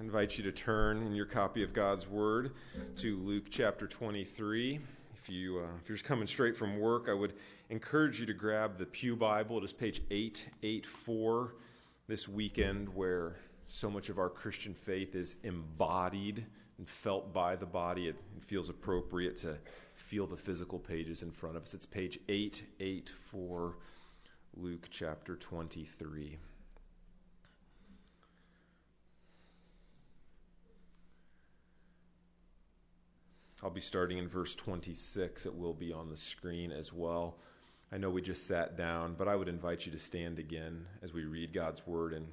invite you to turn in your copy of God's Word to Luke chapter 23. If, you, uh, if you're just coming straight from work, I would encourage you to grab the Pew Bible. It is page 884 this weekend, where so much of our Christian faith is embodied and felt by the body. It feels appropriate to feel the physical pages in front of us. It's page 884, Luke chapter 23. I'll be starting in verse 26. It will be on the screen as well. I know we just sat down, but I would invite you to stand again as we read God's word and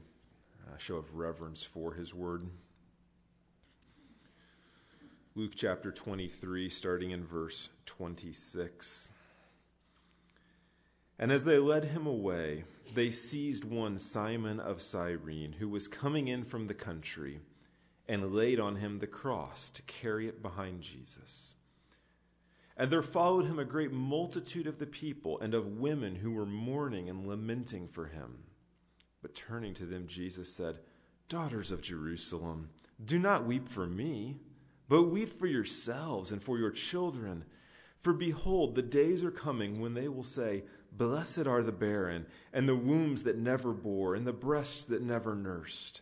a show of reverence for his word. Luke chapter 23, starting in verse 26. And as they led him away, they seized one Simon of Cyrene, who was coming in from the country and laid on him the cross to carry it behind Jesus. And there followed him a great multitude of the people and of women who were mourning and lamenting for him. But turning to them, Jesus said, Daughters of Jerusalem, do not weep for me, but weep for yourselves and for your children. For behold, the days are coming when they will say, Blessed are the barren, and the wombs that never bore, and the breasts that never nursed.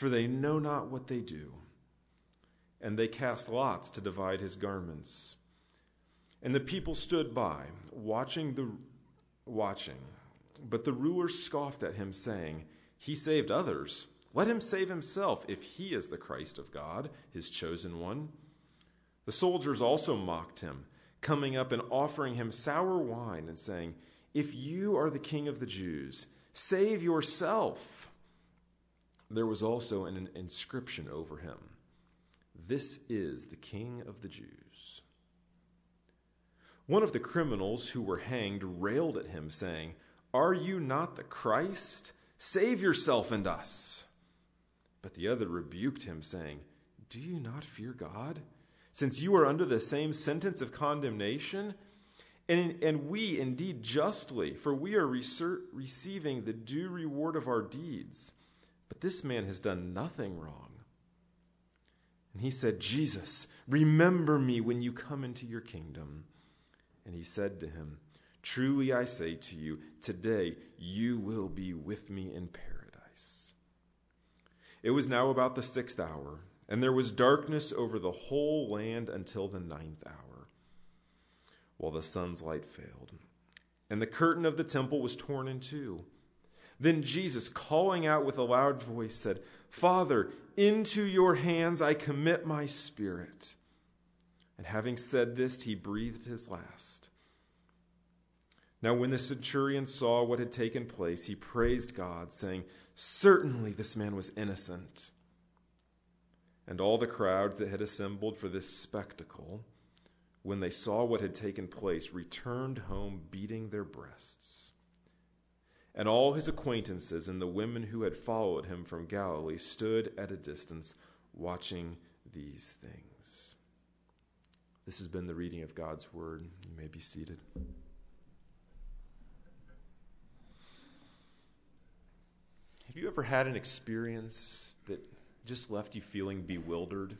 for they know not what they do. And they cast lots to divide his garments. And the people stood by, watching the watching. But the rulers scoffed at him, saying, He saved others. Let him save himself, if he is the Christ of God, his chosen one. The soldiers also mocked him, coming up and offering him sour wine, and saying, If you are the king of the Jews, save yourself there was also an inscription over him This is the King of the Jews. One of the criminals who were hanged railed at him, saying, Are you not the Christ? Save yourself and us. But the other rebuked him, saying, Do you not fear God, since you are under the same sentence of condemnation? And, and we indeed justly, for we are receiving the due reward of our deeds. This man has done nothing wrong. And he said, Jesus, remember me when you come into your kingdom. And he said to him, Truly I say to you, today you will be with me in paradise. It was now about the sixth hour, and there was darkness over the whole land until the ninth hour, while the sun's light failed. And the curtain of the temple was torn in two. Then Jesus, calling out with a loud voice, said, Father, into your hands I commit my spirit. And having said this, he breathed his last. Now, when the centurion saw what had taken place, he praised God, saying, Certainly this man was innocent. And all the crowds that had assembled for this spectacle, when they saw what had taken place, returned home beating their breasts. And all his acquaintances and the women who had followed him from Galilee stood at a distance watching these things. This has been the reading of God's word. You may be seated. Have you ever had an experience that just left you feeling bewildered?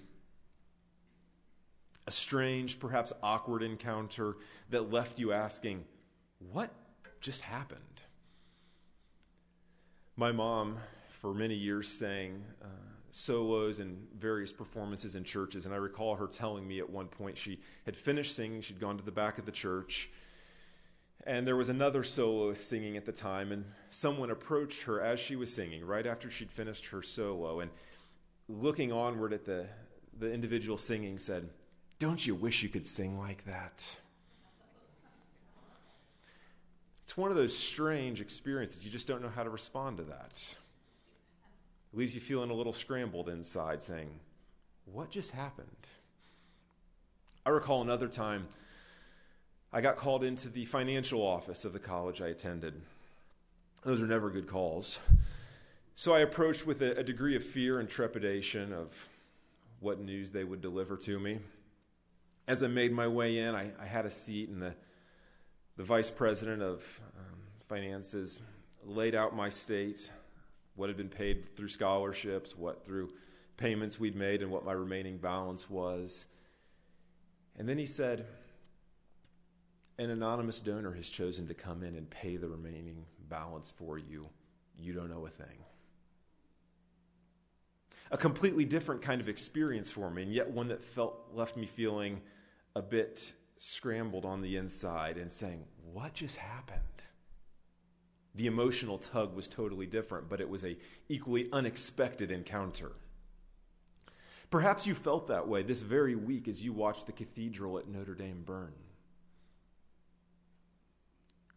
A strange, perhaps awkward encounter that left you asking, What just happened? My mom, for many years, sang uh, solos and various performances in churches, and I recall her telling me at one point she had finished singing, she'd gone to the back of the church, and there was another soloist singing at the time, and someone approached her as she was singing, right after she'd finished her solo, and looking onward at the, the individual singing, said, Don't you wish you could sing like that? It's one of those strange experiences. You just don't know how to respond to that. It leaves you feeling a little scrambled inside, saying, what just happened? I recall another time I got called into the financial office of the college I attended. Those are never good calls. So I approached with a, a degree of fear and trepidation of what news they would deliver to me. As I made my way in, I, I had a seat, and the, the vice president of um, finances laid out my state, what had been paid through scholarships, what through payments we'd made, and what my remaining balance was. And then he said, An anonymous donor has chosen to come in and pay the remaining balance for you. You don't know a thing. A completely different kind of experience for me, and yet one that felt left me feeling a bit scrambled on the inside and saying, What just happened? The emotional tug was totally different, but it was a equally unexpected encounter. Perhaps you felt that way this very week as you watched the cathedral at Notre Dame burn.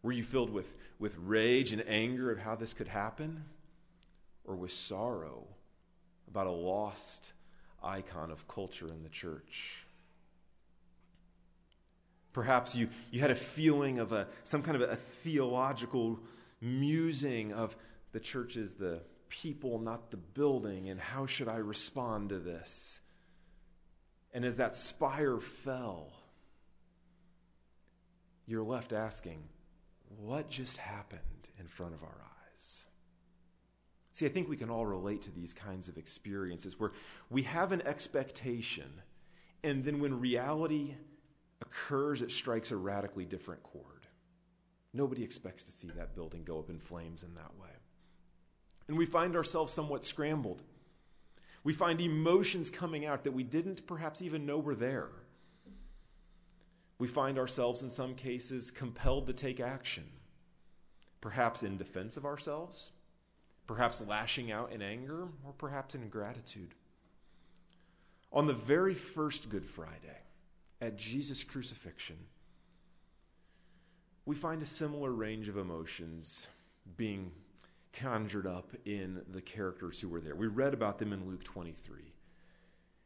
Were you filled with, with rage and anger at how this could happen? Or with sorrow about a lost icon of culture in the church? Perhaps you, you had a feeling of a, some kind of a, theological musing of the church is the people, not the building, and how should I respond to this? And as that spire fell, you're left asking, what just happened in front of our eyes? See, I think we can all relate to these kinds of experiences where we have an expectation, and then when reality occurs, it strikes a radically different chord. Nobody expects to see that building go up in flames in that way. And we find ourselves somewhat scrambled. We find emotions coming out that we didn't perhaps even know were there. We find ourselves, in some cases, compelled to take action, perhaps in defense of ourselves, perhaps lashing out in anger, or perhaps in gratitude. On the very first Good Friday, at Jesus' crucifixion, we find a similar range of emotions being conjured up in the characters who were there. We read about them in Luke 23.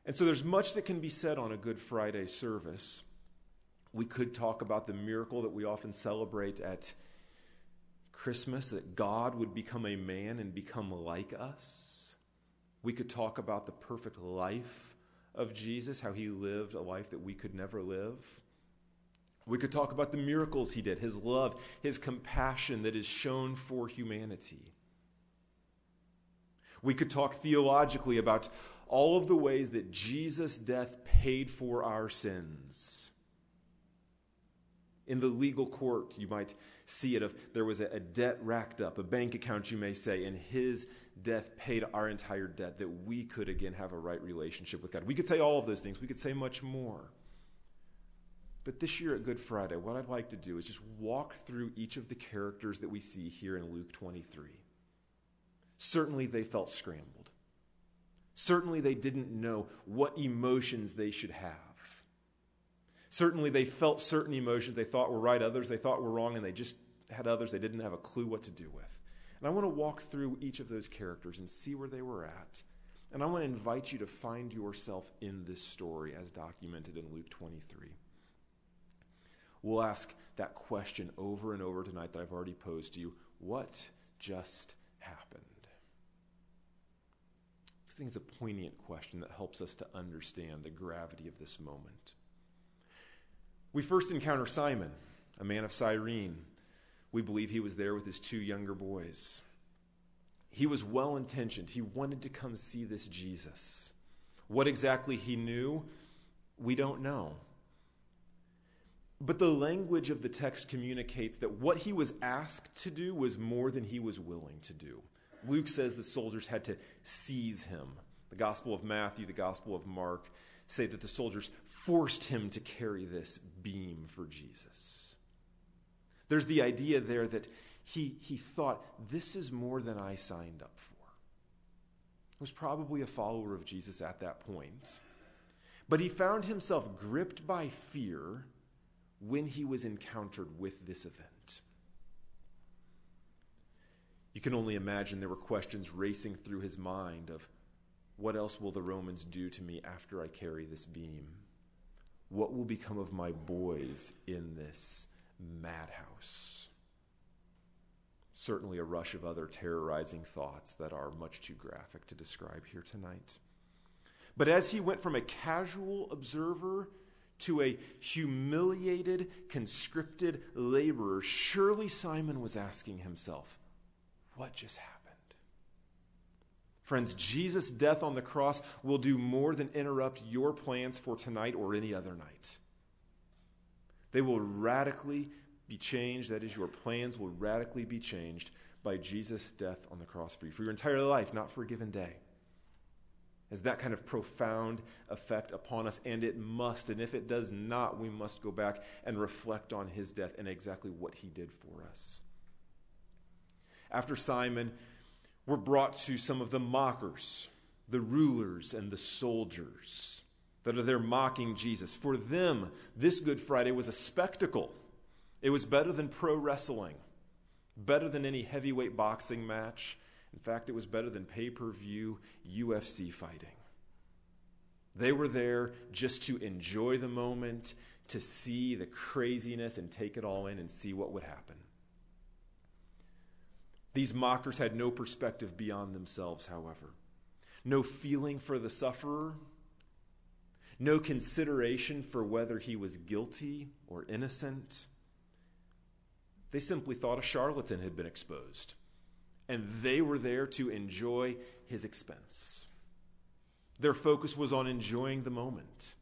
And so there's much that can be said on a Good Friday service. We could talk about the miracle that we often celebrate at Christmas that God would become a man and become like us. We could talk about the perfect life of Jesus, how he lived a life that we could never live. We could talk about the miracles he did, his love, his compassion that is shown for humanity. We could talk theologically about all of the ways that Jesus' death paid for our sins. In the legal court, you might see it if there was a, debt racked up, a bank account, you may say, and his death paid our entire debt that we could again have a right relationship with God. We could say all of those things. We could say much more. But this year at Good Friday, what I'd like to do is just walk through each of the characters that we see here in Luke 23. Certainly, they felt scrambled. Certainly, they didn't know what emotions they should have. Certainly, they felt certain emotions they thought were right, others they thought were wrong, and they just had others they didn't have a clue what to do with. And I want to walk through each of those characters and see where they were at. And I want to invite you to find yourself in this story as documented in Luke 23. We'll ask that question over and over tonight that I've already posed to you What just happened? This thing is a poignant question that helps us to understand the gravity of this moment. We first encounter Simon, a man of Cyrene. We believe he was there with his two younger boys. He was well intentioned. He wanted to come see this Jesus. What exactly he knew, we don't know. But the language of the text communicates that what he was asked to do was more than he was willing to do. Luke says the soldiers had to seize him. The Gospel of Matthew, the Gospel of Mark say that the soldiers forced him to carry this beam for Jesus. There's the idea there that he, he thought, this is more than I signed up for. He was probably a follower of Jesus at that point. But he found himself gripped by fear when he was encountered with this event. You can only imagine there were questions racing through his mind of What else will the Romans do to me after I carry this beam? What will become of my boys in this madhouse? Certainly, a rush of other terrorizing thoughts that are much too graphic to describe here tonight. But as he went from a casual observer to a humiliated, conscripted laborer, surely Simon was asking himself, What just happened? Friends, Jesus' death on the cross will do more than interrupt your plans for tonight or any other night. They will radically be changed. That is, your plans will radically be changed by Jesus' death on the cross for you, for your entire life, not for a given day. Has that kind of profound effect upon us, and it must. And if it does not, we must go back and reflect on his death and exactly what he did for us. After Simon, we're brought to some of the mockers, the rulers, and the soldiers that are there mocking Jesus. For them, this Good Friday was a spectacle. It was better than pro wrestling, better than any heavyweight boxing match. In fact, it was better than pay per view UFC fighting. They were there just to enjoy the moment, to see the craziness and take it all in and see what would happen. These mockers had no perspective beyond themselves, however, no feeling for the sufferer, no consideration for whether he was guilty or innocent. They simply thought a charlatan had been exposed, and they were there to enjoy his expense. Their focus was on enjoying the moment.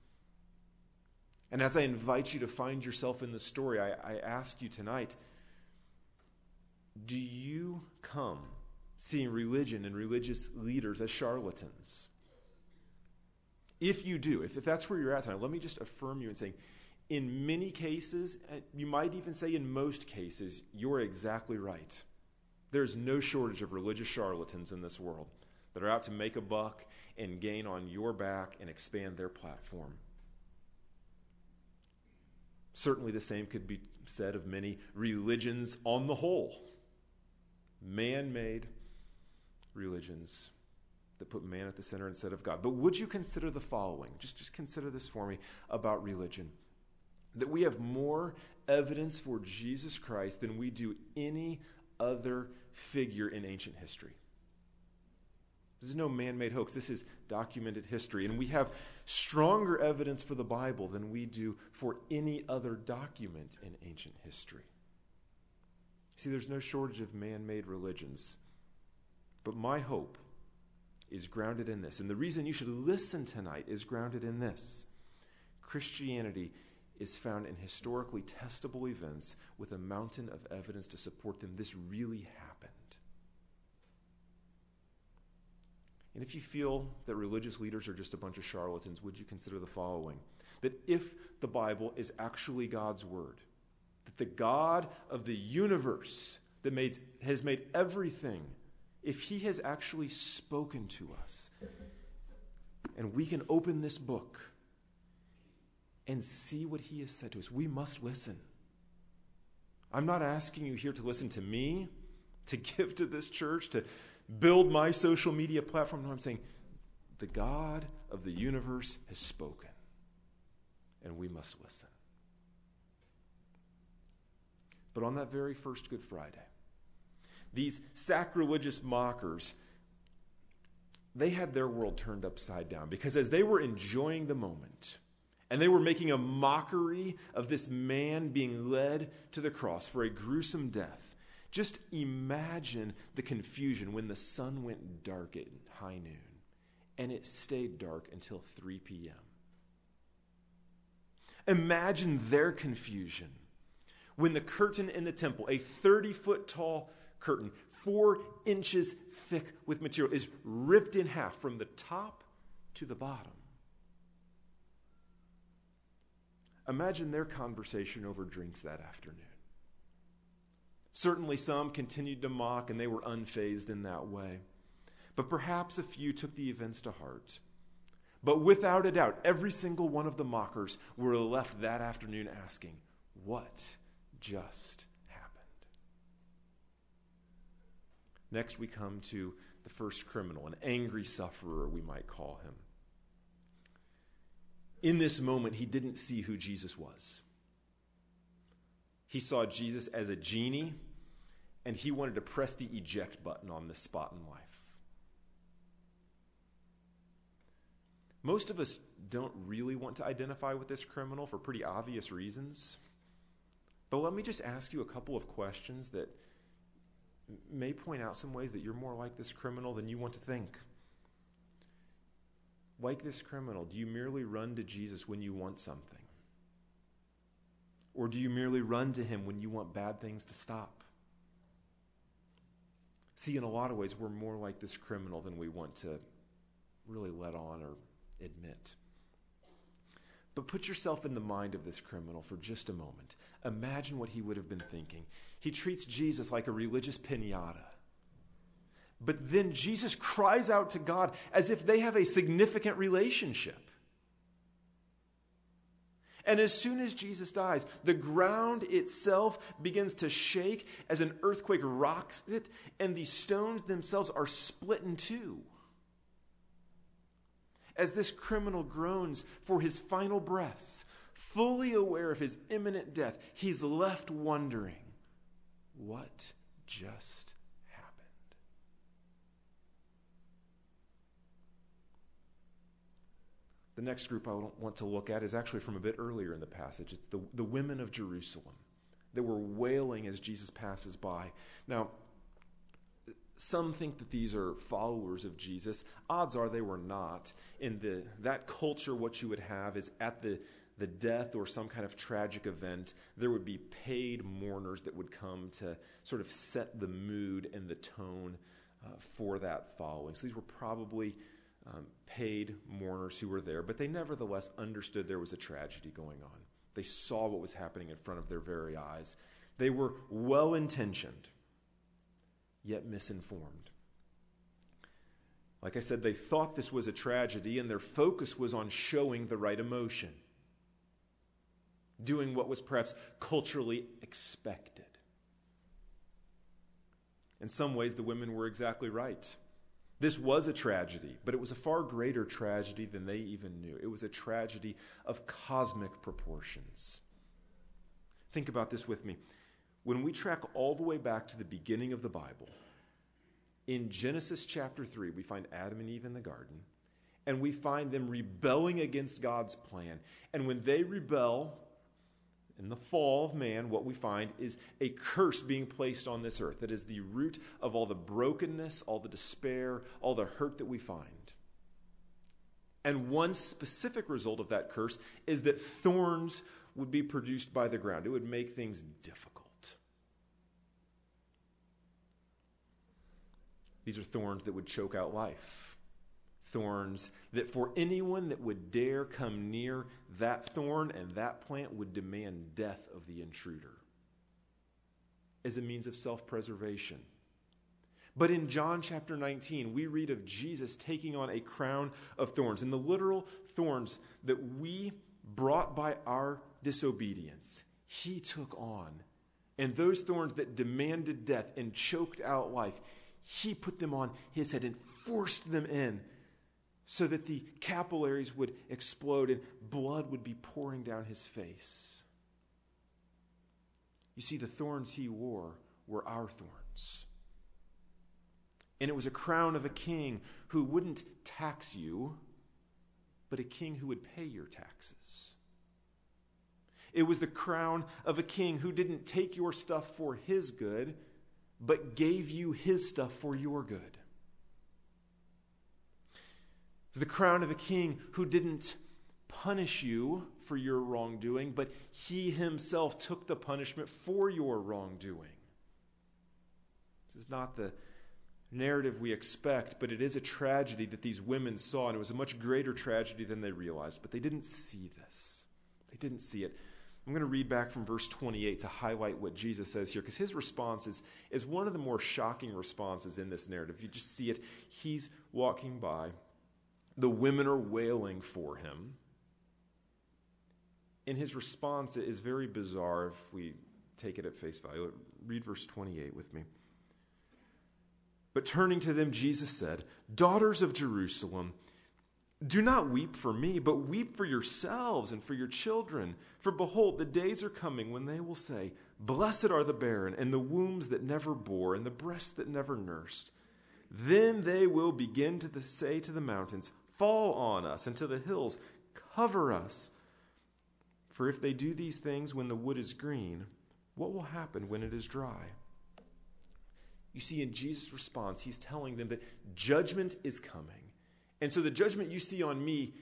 And as I invite you to find yourself in the story, I, I ask you tonight do you come seeing religion and religious leaders as charlatans? If you do, if, if that's where you're at tonight, let me just affirm you in saying, in many cases, uh, you might even say in most cases, you're exactly right. There's no shortage of religious charlatans in this world that are out to make a buck and gain on your back and expand their platform. Certainly, the same could be said of many religions on the whole man made religions that put man at the center instead of God. But would you consider the following? Just, just consider this for me about religion. That we have more evidence for Jesus Christ than we do any other figure in ancient history. This is no man made hoax. This is documented history. And we have stronger evidence for the Bible than we do for any other document in ancient history. See, there's no shortage of man made religions. But my hope is grounded in this. And the reason you should listen tonight is grounded in this Christianity is found in historically testable events with a mountain of evidence to support them. This really happened. And if you feel that religious leaders are just a bunch of charlatans, would you consider the following? That if the Bible is actually God's Word, that the God of the universe that made, has made everything, if He has actually spoken to us, and we can open this book and see what He has said to us, we must listen. I'm not asking you here to listen to me, to give to this church, to build my social media platform. No, I'm saying the God of the universe has spoken, and we must listen. But on that very first Good Friday, these sacrilegious mockers, they had their world turned upside down because as they were enjoying the moment, and they were making a mockery of this man being led to the cross for a gruesome death. Just imagine the confusion when the sun went dark at high noon and it stayed dark until 3 p.m. Imagine their confusion when the curtain in the temple, a 30 foot tall curtain, four inches thick with material, is ripped in half from the top to the bottom. Imagine their conversation over drinks that afternoon. Certainly, some continued to mock and they were unfazed in that way. But perhaps a few took the events to heart. But without a doubt, every single one of the mockers were left that afternoon asking, What just happened. Next, we come to the first criminal, an angry sufferer, we might call him. In this moment, he didn't see who Jesus was. He saw Jesus as a genie, and he wanted to press the eject button on this spot in life. Most of us don't really want to identify with this criminal for pretty obvious reasons. But let me just ask you a couple of questions that may point out some ways that you're more like this criminal than you want to think. Like this criminal, do you merely run to Jesus when you want something? Or do you merely run to him when you want bad things to stop? See, in a lot of ways, we're more like this criminal than we want to really let on or admit. But put yourself in the mind of this criminal for just a moment. Imagine what he would have been thinking. He treats Jesus like a religious pinata. But then Jesus cries out to God as if they have a significant relationship. And as soon as Jesus dies, the ground itself begins to shake as an earthquake rocks it, and the stones themselves are split in two as this criminal groans for his final breaths, fully aware of his imminent death, he's left wondering what just happened. The next group I want to look at is actually from a bit earlier in the passage. It's the, the women of Jerusalem that were wailing as Jesus passes by. Now, some think that these are followers of Jesus. Odds are they were not. In the, that culture, what you would have is at the, the death or some kind of tragic event, there would be paid mourners that would come to sort of set the mood and the tone uh, for that following. So these were probably um, paid mourners who were there, but they nevertheless understood there was a tragedy going on. They saw what was happening in front of their very eyes. They were well intentioned yet misinformed. Like I said, they thought this was a tragedy, and their focus was on showing the right emotion, doing what was perhaps culturally expected. In some ways, the women were exactly right. This was a tragedy, but it was a far greater tragedy than they even knew. It was a tragedy of cosmic proportions. Think about this with me. When we track all the way back to the beginning of the Bible, in Genesis chapter 3, we find Adam and Eve in the garden, and we find them rebelling against God's plan. And when they rebel, in the fall of man, what we find is a curse being placed on this earth that is the root of all the brokenness, all the despair, all the hurt that we find. And one specific result of that curse is that thorns would be produced by the ground. It would make things difficult. These are thorns that would choke out life. Thorns that for anyone that would dare come near that thorn and that plant would demand death of the intruder as a means of self preservation. But in John chapter 19, we read of Jesus taking on a crown of thorns. And the literal thorns that we brought by our disobedience, he took on. And those thorns that demanded death and choked out life, he put them on his head and forced them in so that the capillaries would explode and blood would be pouring down his face. You see, the thorns he wore were our thorns. And it was a crown of a king who wouldn't tax you, but a king who would pay your taxes. It was the crown of a king who didn't take your stuff for his good, but gave you his stuff for your good. The crown of a king who didn't punish you for your wrongdoing, but he himself took the punishment for your wrongdoing. This is not the narrative we expect, but it is a tragedy that these women saw, and it was a much greater tragedy than they realized. But they didn't see this, they didn't see it. I'm going to read back from verse 28 to highlight what Jesus says here, because his response is, is one of the more shocking responses in this narrative. You just see it. He's walking by, the women are wailing for him. And his response is very bizarre if we take it at face value. Read verse 28 with me. But turning to them, Jesus said, Daughters of Jerusalem, do not weep for me, but weep for yourselves and for your children. For behold, the days are coming when they will say, Blessed are the barren, and the wombs that never bore, and the breasts that never nursed. Then they will begin to say to the mountains, Fall on us, and to the hills, Cover us. For if they do these things when the wood is green, what will happen when it is dry? You see, in Jesus' response, he's telling them that judgment is coming. And so the judgment you see on me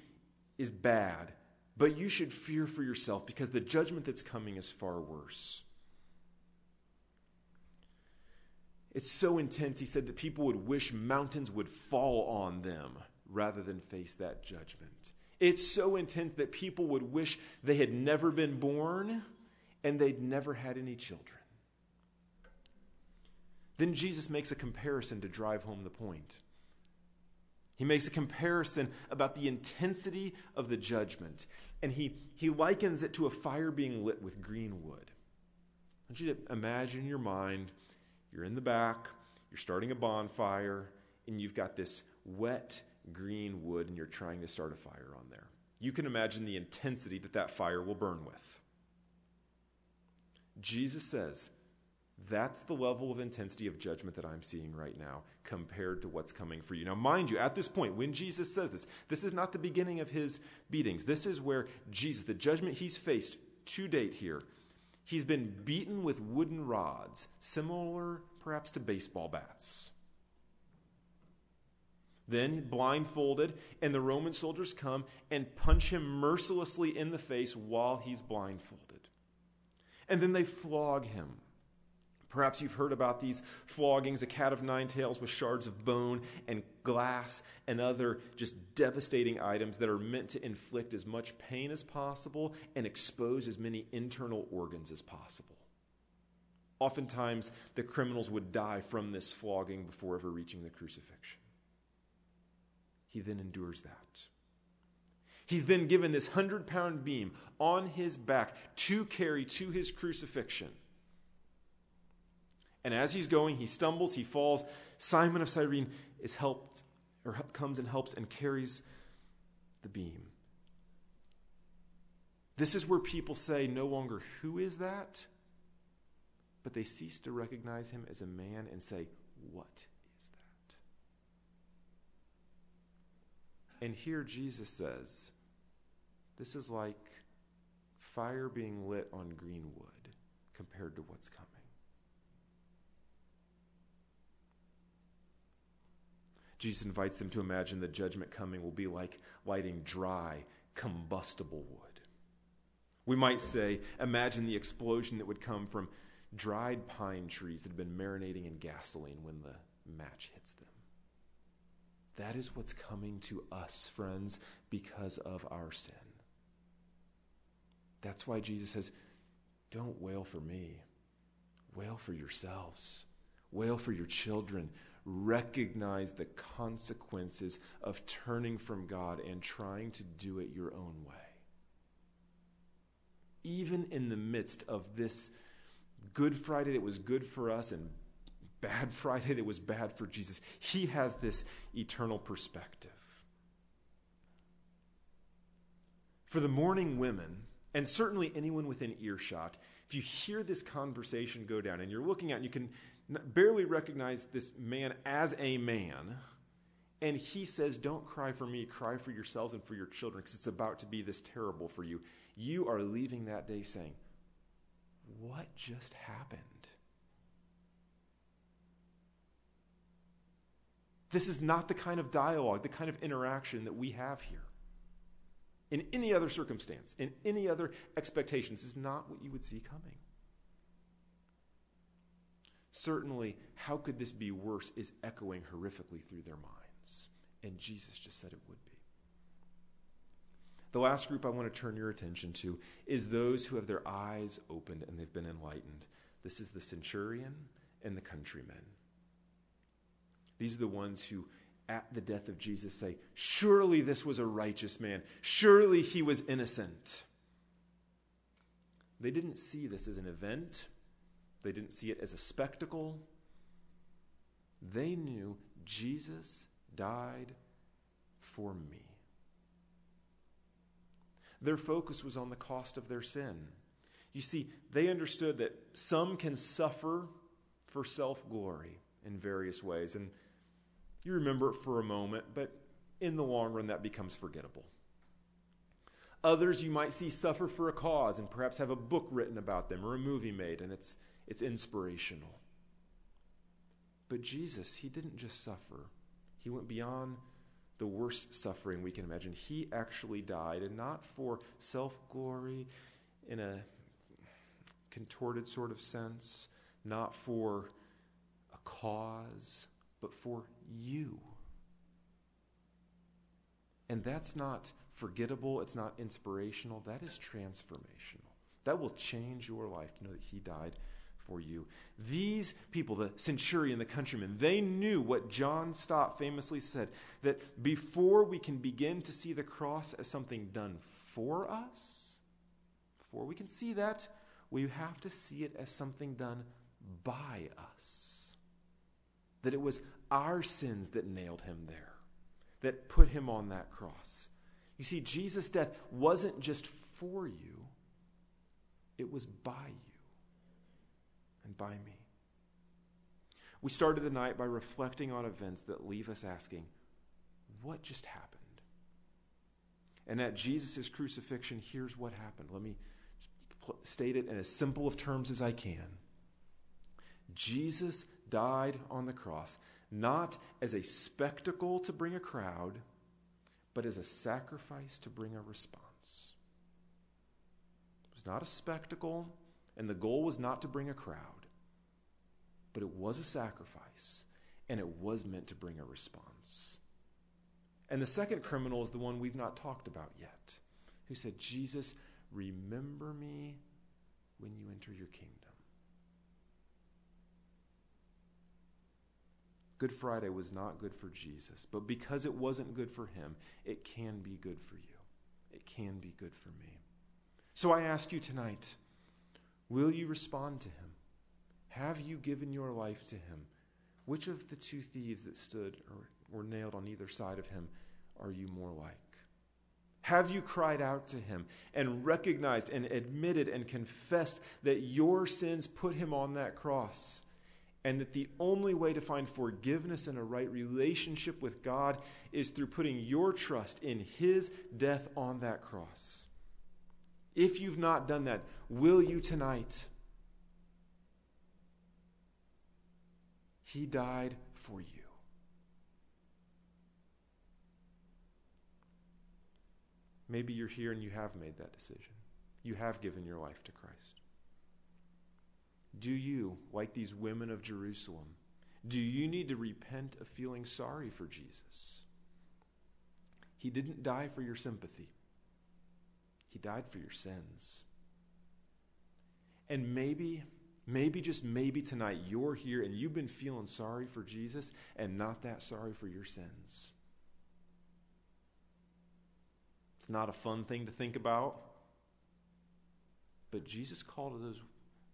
is bad, but you should fear for yourself because the judgment that's coming is far worse. It's so intense, he said, that people would wish mountains would fall on them rather than face that judgment. It's so intense that people would wish they had never been born and they'd never had any children. Then Jesus makes a comparison to drive home the point. He makes a comparison about the intensity of the judgment, and he, he likens it to a fire being lit with green wood. I want you to imagine in your mind you're in the back, you're starting a bonfire, and you've got this wet green wood, and you're trying to start a fire on there. You can imagine the intensity that that fire will burn with. Jesus says, that's the level of intensity of judgment that I'm seeing right now compared to what's coming for you. Now, mind you, at this point, when Jesus says this, this is not the beginning of his beatings. This is where Jesus, the judgment he's faced to date here, he's been beaten with wooden rods, similar perhaps to baseball bats. Then blindfolded, and the Roman soldiers come and punch him mercilessly in the face while he's blindfolded. And then they flog him Perhaps you've heard about these floggings, a cat of nine tails with shards of bone and glass and other just devastating items that are meant to inflict as much pain as possible and expose as many internal organs as possible. Oftentimes, the criminals would die from this flogging before ever reaching the crucifixion. He then endures that. He's then given this hundred pound beam on his back to carry to his crucifixion. And as he's going, he stumbles, he falls. Simon of Cyrene is helped, or comes and helps and carries the beam. This is where people say no longer, Who is that? But they cease to recognize him as a man and say, What is that? And here Jesus says, This is like fire being lit on green wood compared to what's coming. Jesus invites them to imagine the judgment coming will be like lighting dry, combustible wood. We might say, imagine the explosion that would come from dried pine trees that have been marinating in gasoline when the match hits them. That is what's coming to us, friends, because of our sin. That's why Jesus says, Don't wail for me, wail for yourselves, wail for your children, recognize the consequences of turning from God and trying to do it your own way. Even in the midst of this Good Friday that was good for us and bad Friday that was bad for Jesus, he has this eternal perspective. For the mourning women, and certainly anyone within earshot, if you hear this conversation go down and you're looking at, and you can barely recognize this man as a man. And he says, Don't cry for me, cry for yourselves and for your children, because it's about to be this terrible for you. You are leaving that day saying, What just happened? This is not the kind of dialogue, the kind of interaction that we have here. In any other circumstance, in any other expectations, is not what you would see coming. Certainly, how could this be worse is echoing horrifically through their minds. And Jesus just said it would be. The last group I want to turn your attention to is those who have their eyes opened and they've been enlightened. This is the centurion and the countrymen. These are the ones who, at the death of Jesus, say, Surely this was a righteous man. Surely he was innocent. They didn't see this as an event they didn't see it as a spectacle. They knew Jesus died for me. Their focus was on the cost of their sin. You see, they understood that some can suffer for self glory in various ways. And you remember it for a moment, but in the long run, that becomes forgettable. Others you might see suffer for a cause and perhaps have a book written about them or a movie made, and it's, it's inspirational. But Jesus, he didn't just suffer, he went beyond the worst suffering we can imagine. He actually died, and not for self glory in a contorted sort of sense, not for a cause, but for you. And that's not forgettable, it's not inspirational, that is transformational. That will change your life to know that He died for you. These people, the centurion, the countryman, they knew what John Stott famously said that before we can begin to see the cross as something done for us, before we can see that, we have to see it as something done by us. That it was our sins that nailed him there, that put him on that cross. You see, Jesus' death wasn't just for you, it was by you and by me. We started the night by reflecting on events that leave us asking, what just happened? And at Jesus' crucifixion, here's what happened. Let me state it in as simple of terms as I can. Jesus died on the cross, not as a spectacle to bring a crowd, but as a sacrifice to bring a response. It was not a spectacle, and the goal was not to bring a crowd, but it was a sacrifice, and it was meant to bring a response. And the second criminal is the one we've not talked about yet, who said, Jesus, remember me when you enter your kingdom. Good Friday was not good for Jesus, but because it wasn't good for him, it can be good for you. It can be good for me. So I ask you tonight will you respond to him? Have you given your life to him? Which of the two thieves that stood or were nailed on either side of him are you more like? Have you cried out to him and recognized and admitted and confessed that your sins put him on that cross? And that the only way to find forgiveness and a right relationship with God is through putting your trust in his death on that cross. If you've not done that, will you tonight? He died for you. Maybe you're here and you have made that decision. You have given your life to Christ. Do you, like these women of Jerusalem, do you need to repent of feeling sorry for Jesus? He didn't die for your sympathy, He died for your sins. And maybe, maybe, just maybe tonight, you're here and you've been feeling sorry for Jesus and not that sorry for your sins. It's not a fun thing to think about. But Jesus called to those,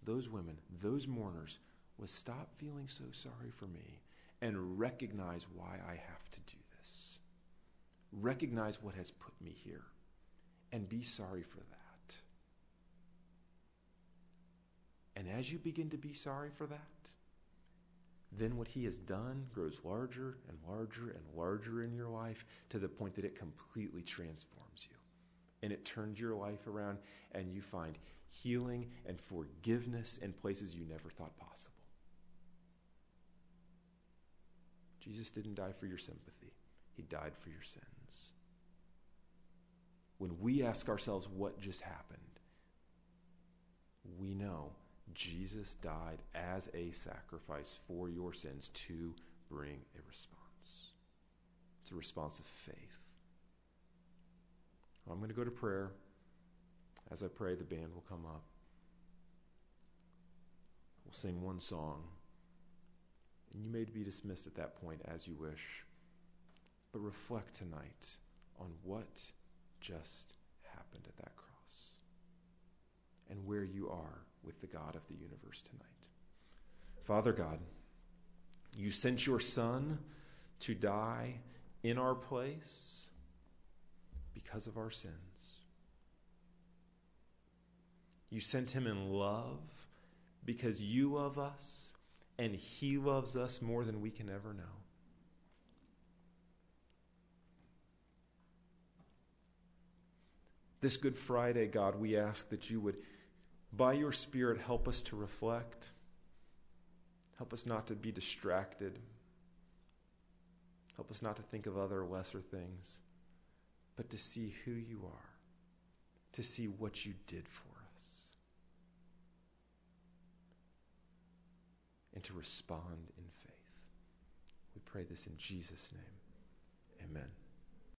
those women, those mourners, was stop feeling so sorry for me and recognize why I have to do this. Recognize what has put me here and be sorry for that. And as you begin to be sorry for that, then what he has done grows larger and larger and larger in your life to the point that it completely transforms you. And it turns your life around, and you find healing and forgiveness in places you never thought possible. Jesus didn't die for your sympathy, He died for your sins. When we ask ourselves what just happened, we know Jesus died as a sacrifice for your sins to bring a response. It's a response of faith. I'm going to go to prayer. As I pray, the band will come up. We'll sing one song. And you may be dismissed at that point as you wish. But reflect tonight on what just happened at that cross and where you are with the God of the universe tonight. Father God, You sent your Son to die in our place because of our sins. You sent him in love because you love us and he loves us more than we can ever know. This Good Friday, God, we ask that you would, by your Spirit, help us to reflect. Help us not to be distracted. Help us not to think of other lesser things, but to see who you are, to see what you did for us, and to respond in faith. We pray this in Jesus' name. Amen.